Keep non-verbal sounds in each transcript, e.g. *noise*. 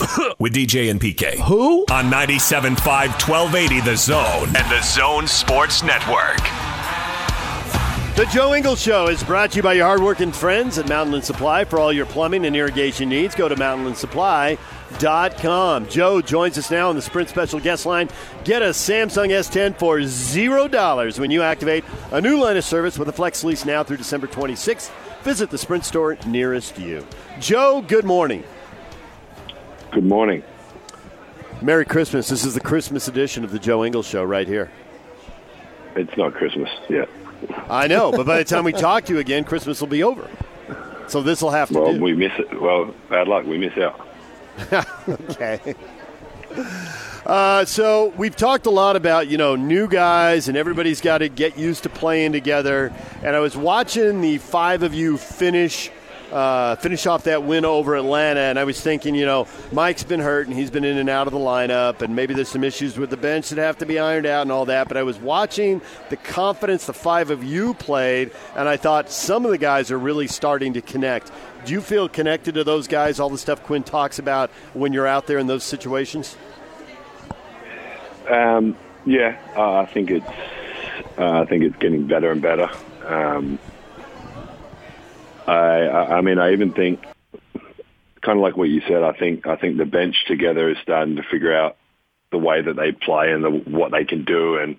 *coughs* with DJ and PK. Who? On 97.5 1280 The Zone and the Zone Sports Network. The Joe Ingles Show is brought to you by your hardworking friends at Mountainland Supply. For all your plumbing and irrigation needs, go to mountainlandsupply.com. Joe joins us now on the Sprint Special Guest Line. Get a Samsung S10 for $0 when you activate a new line of service with a flex lease now through December 26th. Visit the Sprint store nearest you. Joe, good morning. Good morning. Merry Christmas. This is the Christmas edition of the Joe Ingles Show right here. It's not Christmas yet. I know, but by the time we talk to you again, Christmas will be over. So this will have to Well, do. we miss it. Well, bad luck. We miss out. *laughs* okay. Uh, so we've talked a lot about you know new guys and everybody's got to get used to playing together. And I was watching the five of you finish uh, finish off that win over Atlanta, and I was thinking, you know, Mike's been hurt and he's been in and out of the lineup, and maybe there's some issues with the bench that have to be ironed out and all that. But I was watching the confidence the five of you played, and I thought some of the guys are really starting to connect. Do you feel connected to those guys? All the stuff Quin talks about when you're out there in those situations. Um, yeah, uh, I think it's. Uh, I think it's getting better and better. Um, I, I, mean, I even think, kind of like what you said. I think I think the bench together is starting to figure out the way that they play and the, what they can do, and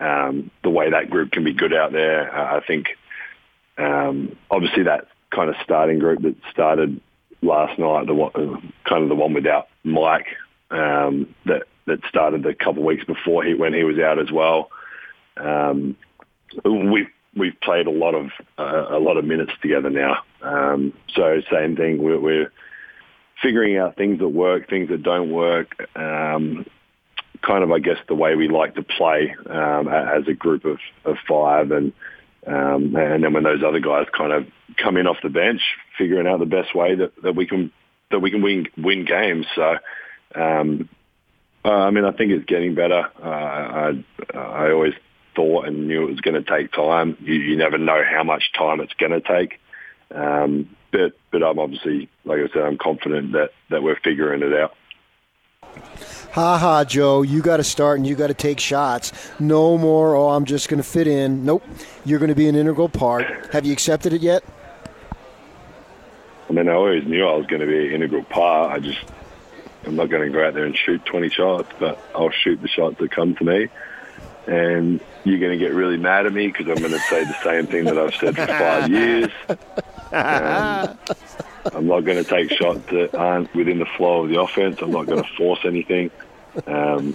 um, the way that group can be good out there. I think, um, obviously, that kind of starting group that started last night, the one, kind of the one without Mike, um, that that started a couple of weeks before he when he was out as well. Um, we we've played a lot of uh, a lot of minutes together now. Um, so same thing. We're, we're figuring out things that work, things that don't work. Um, kind of, I guess, the way we like to play um, as a group of, of five, and um, and then when those other guys kind of come in off the bench, figuring out the best way that, that we can that we can win win games. So. Um, uh, I mean, I think it's getting better. Uh, I, I always thought and knew it was going to take time. You, you never know how much time it's going to take. Um, but but I'm obviously, like I said, I'm confident that, that we're figuring it out. Ha ha, Joe, you got to start and you got to take shots. No more, oh, I'm just going to fit in. Nope, you're going to be an integral part. Have you accepted it yet? I mean, I always knew I was going to be an integral part. I just, I'm not going to go out there and shoot 20 shots, but I'll shoot the shots that come to me. And you're going to get really mad at me because I'm going to say the same thing that I've said for five *laughs* years. Um, I'm not going to take shots that aren't within the flow of the offense. I'm not going to force anything. Um,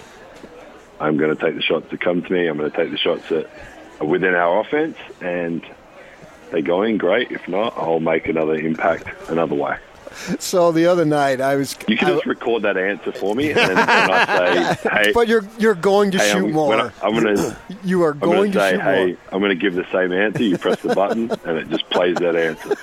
I'm going to take the shots that come to me. I'm going to take the shots that are within our offense, and they go in great. If not, I'll make another impact another way. *laughs* So the other night, I was. You can just record that answer for me, and I *laughs* say, "Hey," but you're you're going to hey, shoot I'm, more. I'm going to. *clears throat* you are going to say, shoot "Hey," more. I'm going to give the same answer. You press the button, and it just plays that answer.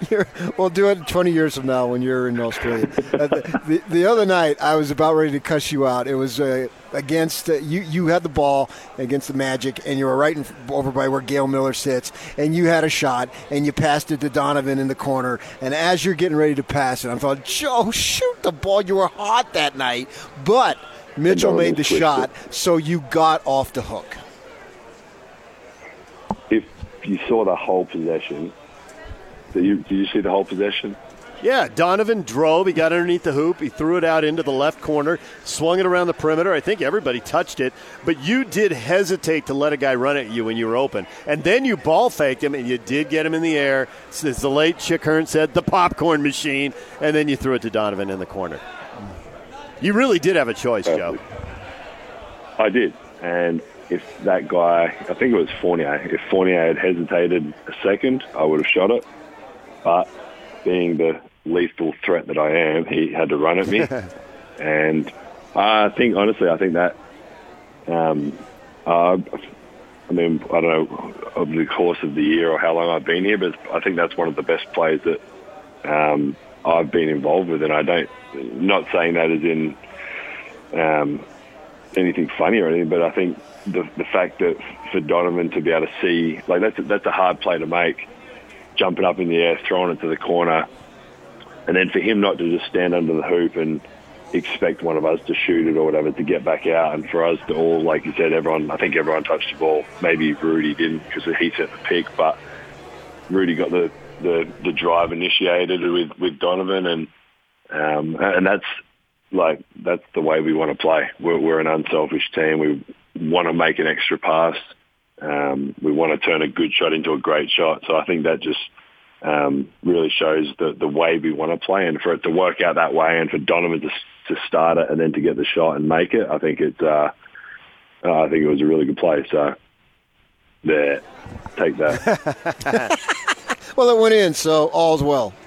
*laughs* You're, we'll do it 20 years from now when you're in Australia. uh, the, the, the other night, I was about ready to cuss you out. It was uh, against uh, you. You had the ball against the Magic, and you were right in, over by where Gail Miller sits, and you had a shot, and you passed it to Donovan in the corner. And as you're getting ready to pass it, I thought, Joe, shoot the ball. You were hot that night, but Mitchell made the shot, it. so you got off the hook. If you saw the whole possession, did you, did you see the whole possession? Yeah, Donovan drove. He got underneath the hoop. He threw it out into the left corner, swung it around the perimeter. I think everybody touched it, but you did hesitate to let a guy run at you when you were open. And then you ball faked him, and you did get him in the air. As the late Chick Hearn said, the popcorn machine. And then you threw it to Donovan in the corner. You really did have a choice, Joe. I did, and if that guy, I think it was Fournier, if Fournier had hesitated a second, I would have shot it. But being the lethal threat that I am, he had to run at me, *laughs* and I think honestly, I think that. Um, uh, I mean, I don't know of the course of the year or how long I've been here, but I think that's one of the best plays that um, I've been involved with, and I don't. Not saying that as in um, anything funny or anything, but I think the the fact that for Donovan to be able to see like that's a, that's a hard play to make, jumping up in the air, throwing it to the corner, and then for him not to just stand under the hoop and expect one of us to shoot it or whatever to get back out, and for us to all, like you said, everyone. I think everyone touched the ball. Maybe Rudy didn't because he set the pick, but Rudy got the the, the drive initiated with with Donovan, and um, and that's like that's the way we want to play. We're, we're an unselfish team. We want to make an extra pass. Um, we want to turn a good shot into a great shot. So I think that just um, really shows the the way we want to play, and for it to work out that way, and for Donovan to to start it and then to get the shot and make it, I think it. Uh, uh, I think it was a really good play. So there, take that. *laughs* well, it went in, so all's well. *laughs*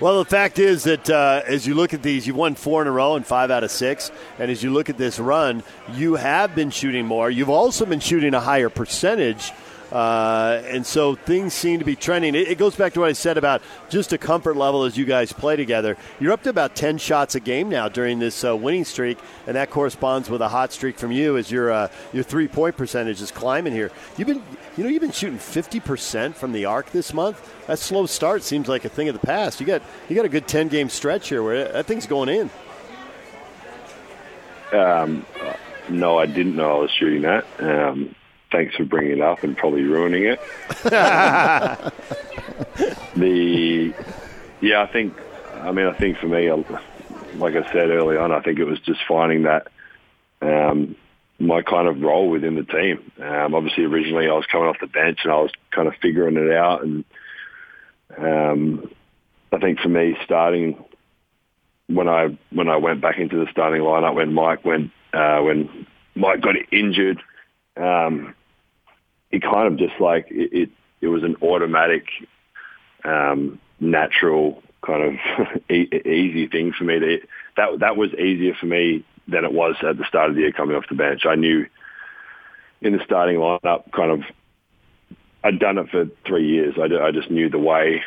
Well, the fact is that uh, as you look at these, you've won four in a row and five out of six. And as you look at this run, you have been shooting more. You've also been shooting a higher percentage uh, and so things seem to be trending. It, it, goes back to what I said about just a comfort level as you guys play together. You're up to about 10 shots a game now during this uh, winning streak, and that corresponds with a hot streak from you as your uh, your three point percentage is climbing here. You've been you know you've been shooting 50% from the arc this month. That slow start seems like a thing of the past. You got you got a good 10 game stretch here where that thing's going in. Um, no, I didn't know I was shooting that. Um, thanks for bringing it up and probably ruining it. *laughs* the yeah, I think. I mean, I think for me, like I said early on, I think it was just finding that um, my kind of role within the team. Um, obviously, originally I was coming off the bench and I was kind of figuring it out, and um, I think for me, starting when I when I went back into the starting lineup when Mike went uh, when Mike got injured. Um, it kind of just like it, it, it was an automatic, um, natural kind of *laughs* easy thing for me to that that was easier for me than it was at the start of the year coming off the bench. I knew in the starting lineup, kind of, I'd done it for three years. I, I just knew the way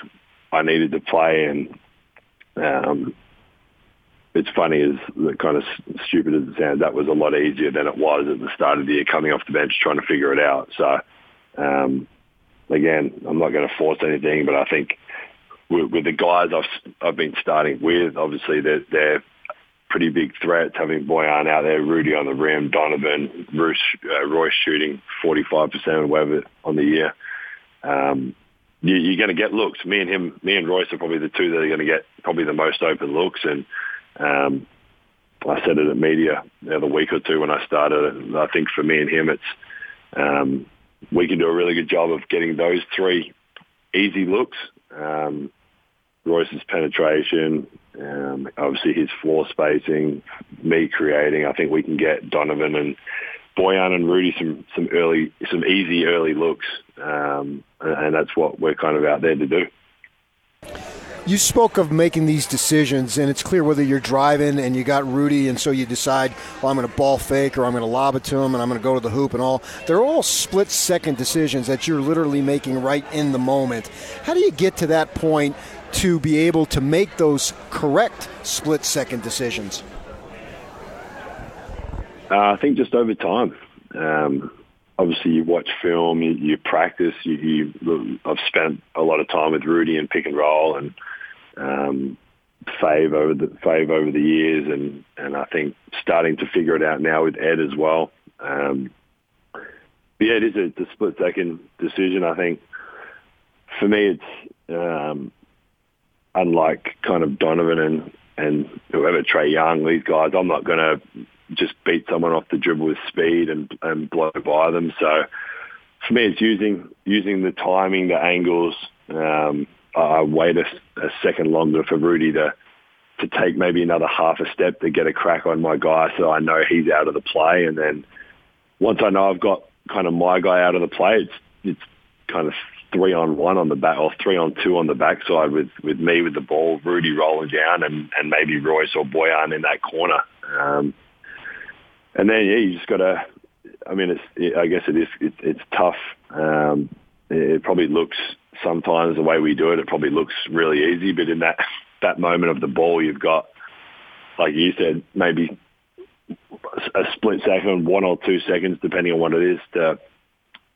I needed to play, and um, it's funny as kind of stupid as it sounds. That was a lot easier than it was at the start of the year coming off the bench trying to figure it out. So um, again, I'm not going to force anything, but I think with, with the guys I've I've been starting with, obviously they're, they're pretty big threats. Having Bojan out there, Rudy on the rim, Donovan, Bruce, uh, Royce shooting 45% or whatever on the year. Um, you, you're going to get looks. Me and him, me and Royce are probably the two that are going to get probably the most open looks. And um, I said it at media the other week or two when I started. I think for me and him, it's um, we can do a really good job of getting those three easy looks. Um, Royce's penetration, um, obviously his floor spacing, me creating. I think we can get Donovan and Bojan and Rudy some some early, some easy early looks, um, and that's what we're kind of out there to do. You spoke of making these decisions, and it's clear whether you're driving and you got Rudy, and so you decide, well, I'm going to ball fake or I'm going to lob it to him and I'm going to go to the hoop and all. They're all split second decisions that you're literally making right in the moment. How do you get to that point to be able to make those correct split second decisions? Uh, I think just over time. Um, obviously you watch film, you, you practice. You, you, I've spent a lot of time with Rudy and pick and roll, and um, Fave over the Fave over the years, and and I think starting to figure it out now with Ed as well. Um, yeah, it is a, a split second decision. I think for me, it's um, unlike kind of Donovan and and whoever Trae Young, these guys. I'm not going to just beat someone off the dribble with speed and and blow by them. So for me, it's using using the timing, the angles. Um, I wait a, a second longer for Rudy to to take maybe another half a step to get a crack on my guy, so I know he's out of the play. And then once I know I've got kind of my guy out of the play, it's it's kind of three on one on the back or three on two on the backside with with me with the ball, Rudy rolling down, and and maybe Royce or Bojan in that corner. Um, and then yeah, you just got to. I mean, it's. It, I guess it is. It, it's tough. Um, it, it probably looks sometimes the way we do it. It probably looks really easy, but in that that moment of the ball, you've got, like you said, maybe a split second, one or two seconds, depending on what it is, to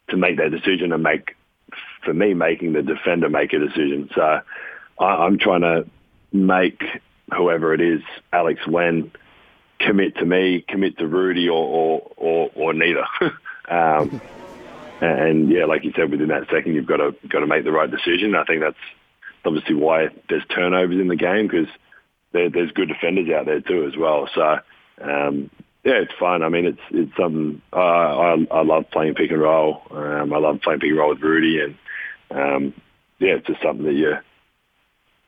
to make that decision and make, for me, making the defender make a decision. So I, I'm trying to make whoever it is, Alex Len, commit to me, commit to Rudy, or or or, or neither. *laughs* um, and yeah, like you said, within that second, you've got to got to make the right decision. I think that's obviously why there's turnovers in the game because there, there's good defenders out there too as well. So um, yeah, it's fun. I mean, it's it's something uh, I I love playing pick and roll. Um, I love playing pick and roll with Rudy, and um, yeah, it's just something that you're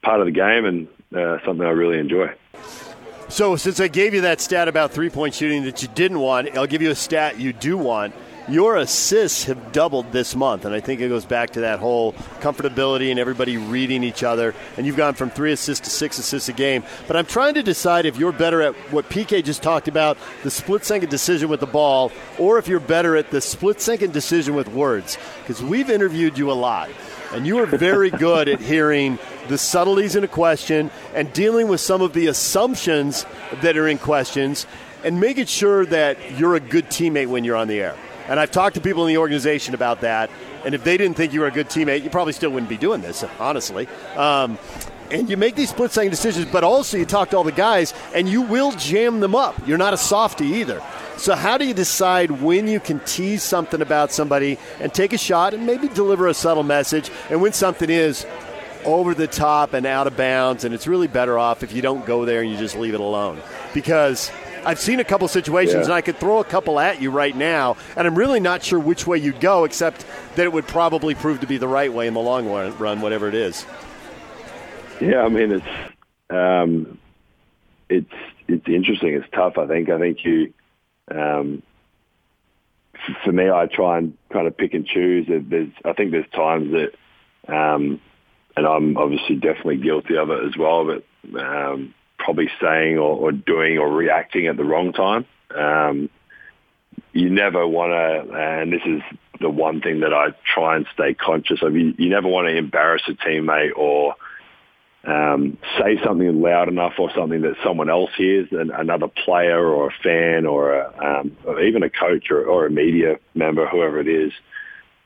part of the game and uh, something I really enjoy. So, since I gave you that stat about three point shooting that you didn't want, I'll give you a stat you do want. Your assists have doubled this month, and I think it goes back to that whole comfortability and everybody reading each other. And you've gone from three assists to six assists a game. But I'm trying to decide if you're better at what PK just talked about the split second decision with the ball, or if you're better at the split second decision with words. Because we've interviewed you a lot, and you are very *laughs* good at hearing the subtleties in a question and dealing with some of the assumptions that are in questions and making sure that you're a good teammate when you're on the air. And I've talked to people in the organization about that. And if they didn't think you were a good teammate, you probably still wouldn't be doing this, honestly. Um, and you make these split second decisions, but also you talk to all the guys and you will jam them up. You're not a softy either. So, how do you decide when you can tease something about somebody and take a shot and maybe deliver a subtle message, and when something is over the top and out of bounds, and it's really better off if you don't go there and you just leave it alone? Because I've seen a couple situations, yeah. and I could throw a couple at you right now, and I'm really not sure which way you'd go, except that it would probably prove to be the right way in the long run, whatever it is. Yeah, I mean it's um, it's it's interesting. It's tough. I think. I think you. Um, for me, I try and kind of pick and choose. There's, I think there's times that, um, and I'm obviously definitely guilty of it as well. But um, probably saying or, or doing or reacting at the wrong time. Um, you never want to, and this is the one thing that I try and stay conscious of. You, you never want to embarrass a teammate or um, say something loud enough or something that someone else hears, and another player or a fan or, a, um, or even a coach or, or, a media member, whoever it is.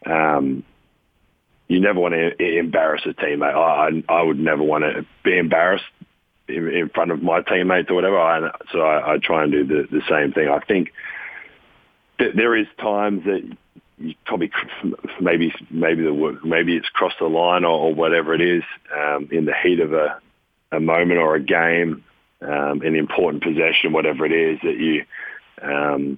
Um, you never want to embarrass a teammate. I, I would never want to be embarrassed in, in front of my teammates or whatever. So I, I try and do the, the same thing. I think that there is times that you probably maybe maybe the work maybe it's crossed the line or, or whatever it is um, in the heat of a, a moment or a game, um, an important possession, whatever it is that you um,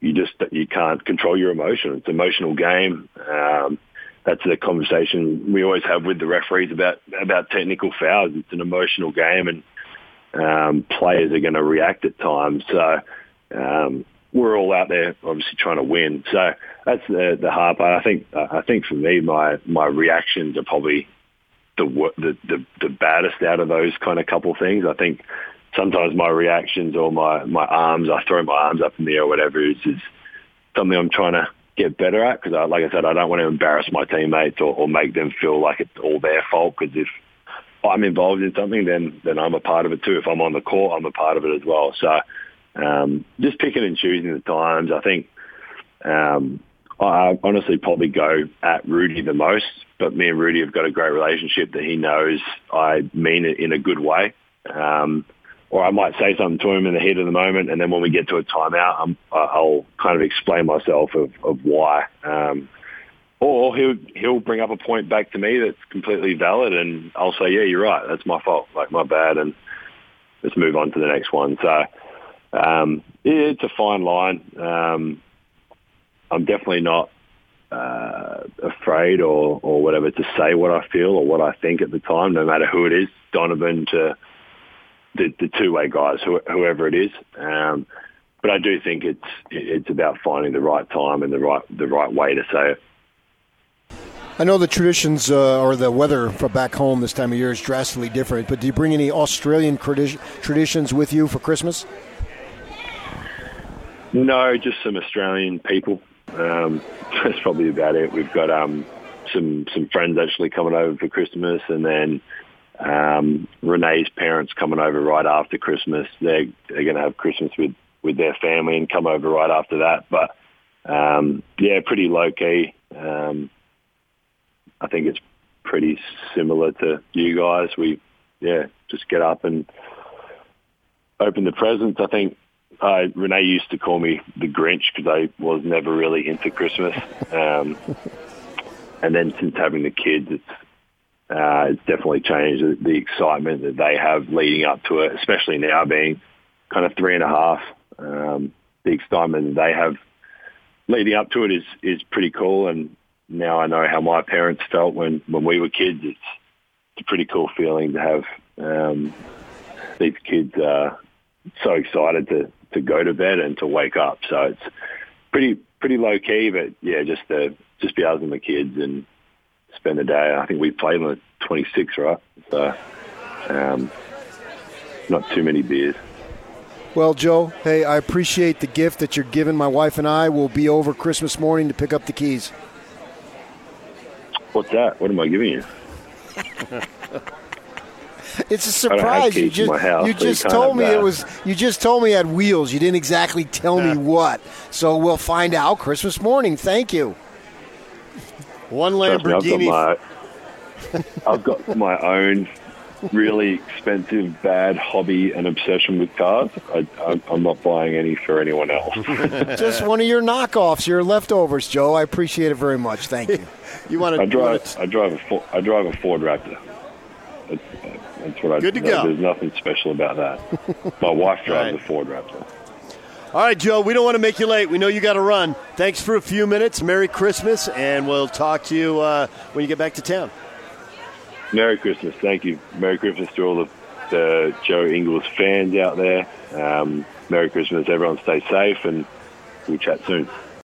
you just you can't control your emotion. It's an emotional game. Um, that's the conversation we always have with the referees about about technical fouls. It's an emotional game, and um, players are going to react at times. So um, we're all out there, obviously trying to win. So that's the the hard part. I think I think for me, my my reactions are probably the the the, the baddest out of those kind of couple things. I think sometimes my reactions or my my arms, I throw my arms up in the air, or whatever, is, is something I'm trying to get better at because, like I said, I don't want to embarrass my teammates or, or make them feel like it's all their fault. Because if I'm involved in something, then then I'm a part of it too. If I'm on the court, I'm a part of it as well. So um, just picking and choosing the times. I think um, I honestly probably go at Rudy the most, but me and Rudy have got a great relationship that he knows I mean it in a good way. Um, or I might say something to him in the heat of the moment, and then when we get to a timeout, I'm, I'll kind of explain myself of, of why. Um, or he'll he'll bring up a point back to me that's completely valid, and I'll say, "Yeah, you're right. That's my fault. Like my bad." And let's move on to the next one. So um, it's a fine line. Um, I'm definitely not uh, afraid or or whatever to say what I feel or what I think at the time, no matter who it is, Donovan to the, the two-way guys, whoever it is. Um, but I do think it's it's about finding the right time and the right the right way to say it. I know the traditions uh, or the weather for back home this time of year is drastically different, but do you bring any Australian traditions with you for Christmas? No, just some Australian people. Um, *laughs* that's probably about it. We've got um, some some friends actually coming over for Christmas, and then um, Renae's parents coming over right after Christmas. They're they're going to have Christmas with with their family and come over right after that. But um, yeah, pretty low key. Um, I think it's pretty similar to you guys. We, yeah, just get up and open the presents. I think uh, Renae used to call me the Grinch because I was never really into Christmas. *laughs* Um, and then since having the kids, it's uh, it's definitely changed the, the excitement that they have leading up to it, especially now being kind of three and a half. Um, the excitement that they have leading up to it is is pretty cool, and now I know how my parents felt when, when we were kids. It's, it's a pretty cool feeling to have um, these kids uh, so excited to, to go to bed and to wake up. So it's pretty pretty low key, but yeah, just to just be out with the kids and spend the day. I think we played on the 26, right? So um, not too many beers. Well, Joe, hey, I appreciate the gift that you're giving my wife and I. We'll be over Christmas morning to pick up the keys. What's that? What am I giving you? *laughs* it's a surprise. You just, house, you just so told me it was. You just told me it had wheels. You didn't exactly tell yeah. me what. So we'll find out Christmas morning. Thank you. One Lamborghini. Me, I've, got my, I've got my own really expensive, bad hobby and obsession with cars. I, am not buying any for anyone else. *laughs* Just one of your knockoffs, your leftovers, Joe. I appreciate it very much. Thank you. *laughs* you want to? I drive. I drive a. Ford, I drive a Ford Raptor. That's, that's what I. Good to go. There's nothing special about that. *laughs* My wife drives right. a Ford Raptor. All right, Joe, we don't want to make you late. We know you got to run. Thanks for a few minutes. Merry Christmas, and we'll talk to you uh, when you get back to town. Merry Christmas. Thank you. Merry Christmas to all the, the Joe Ingles fans out there. Um, Merry Christmas. Everyone stay safe, and we'll chat soon.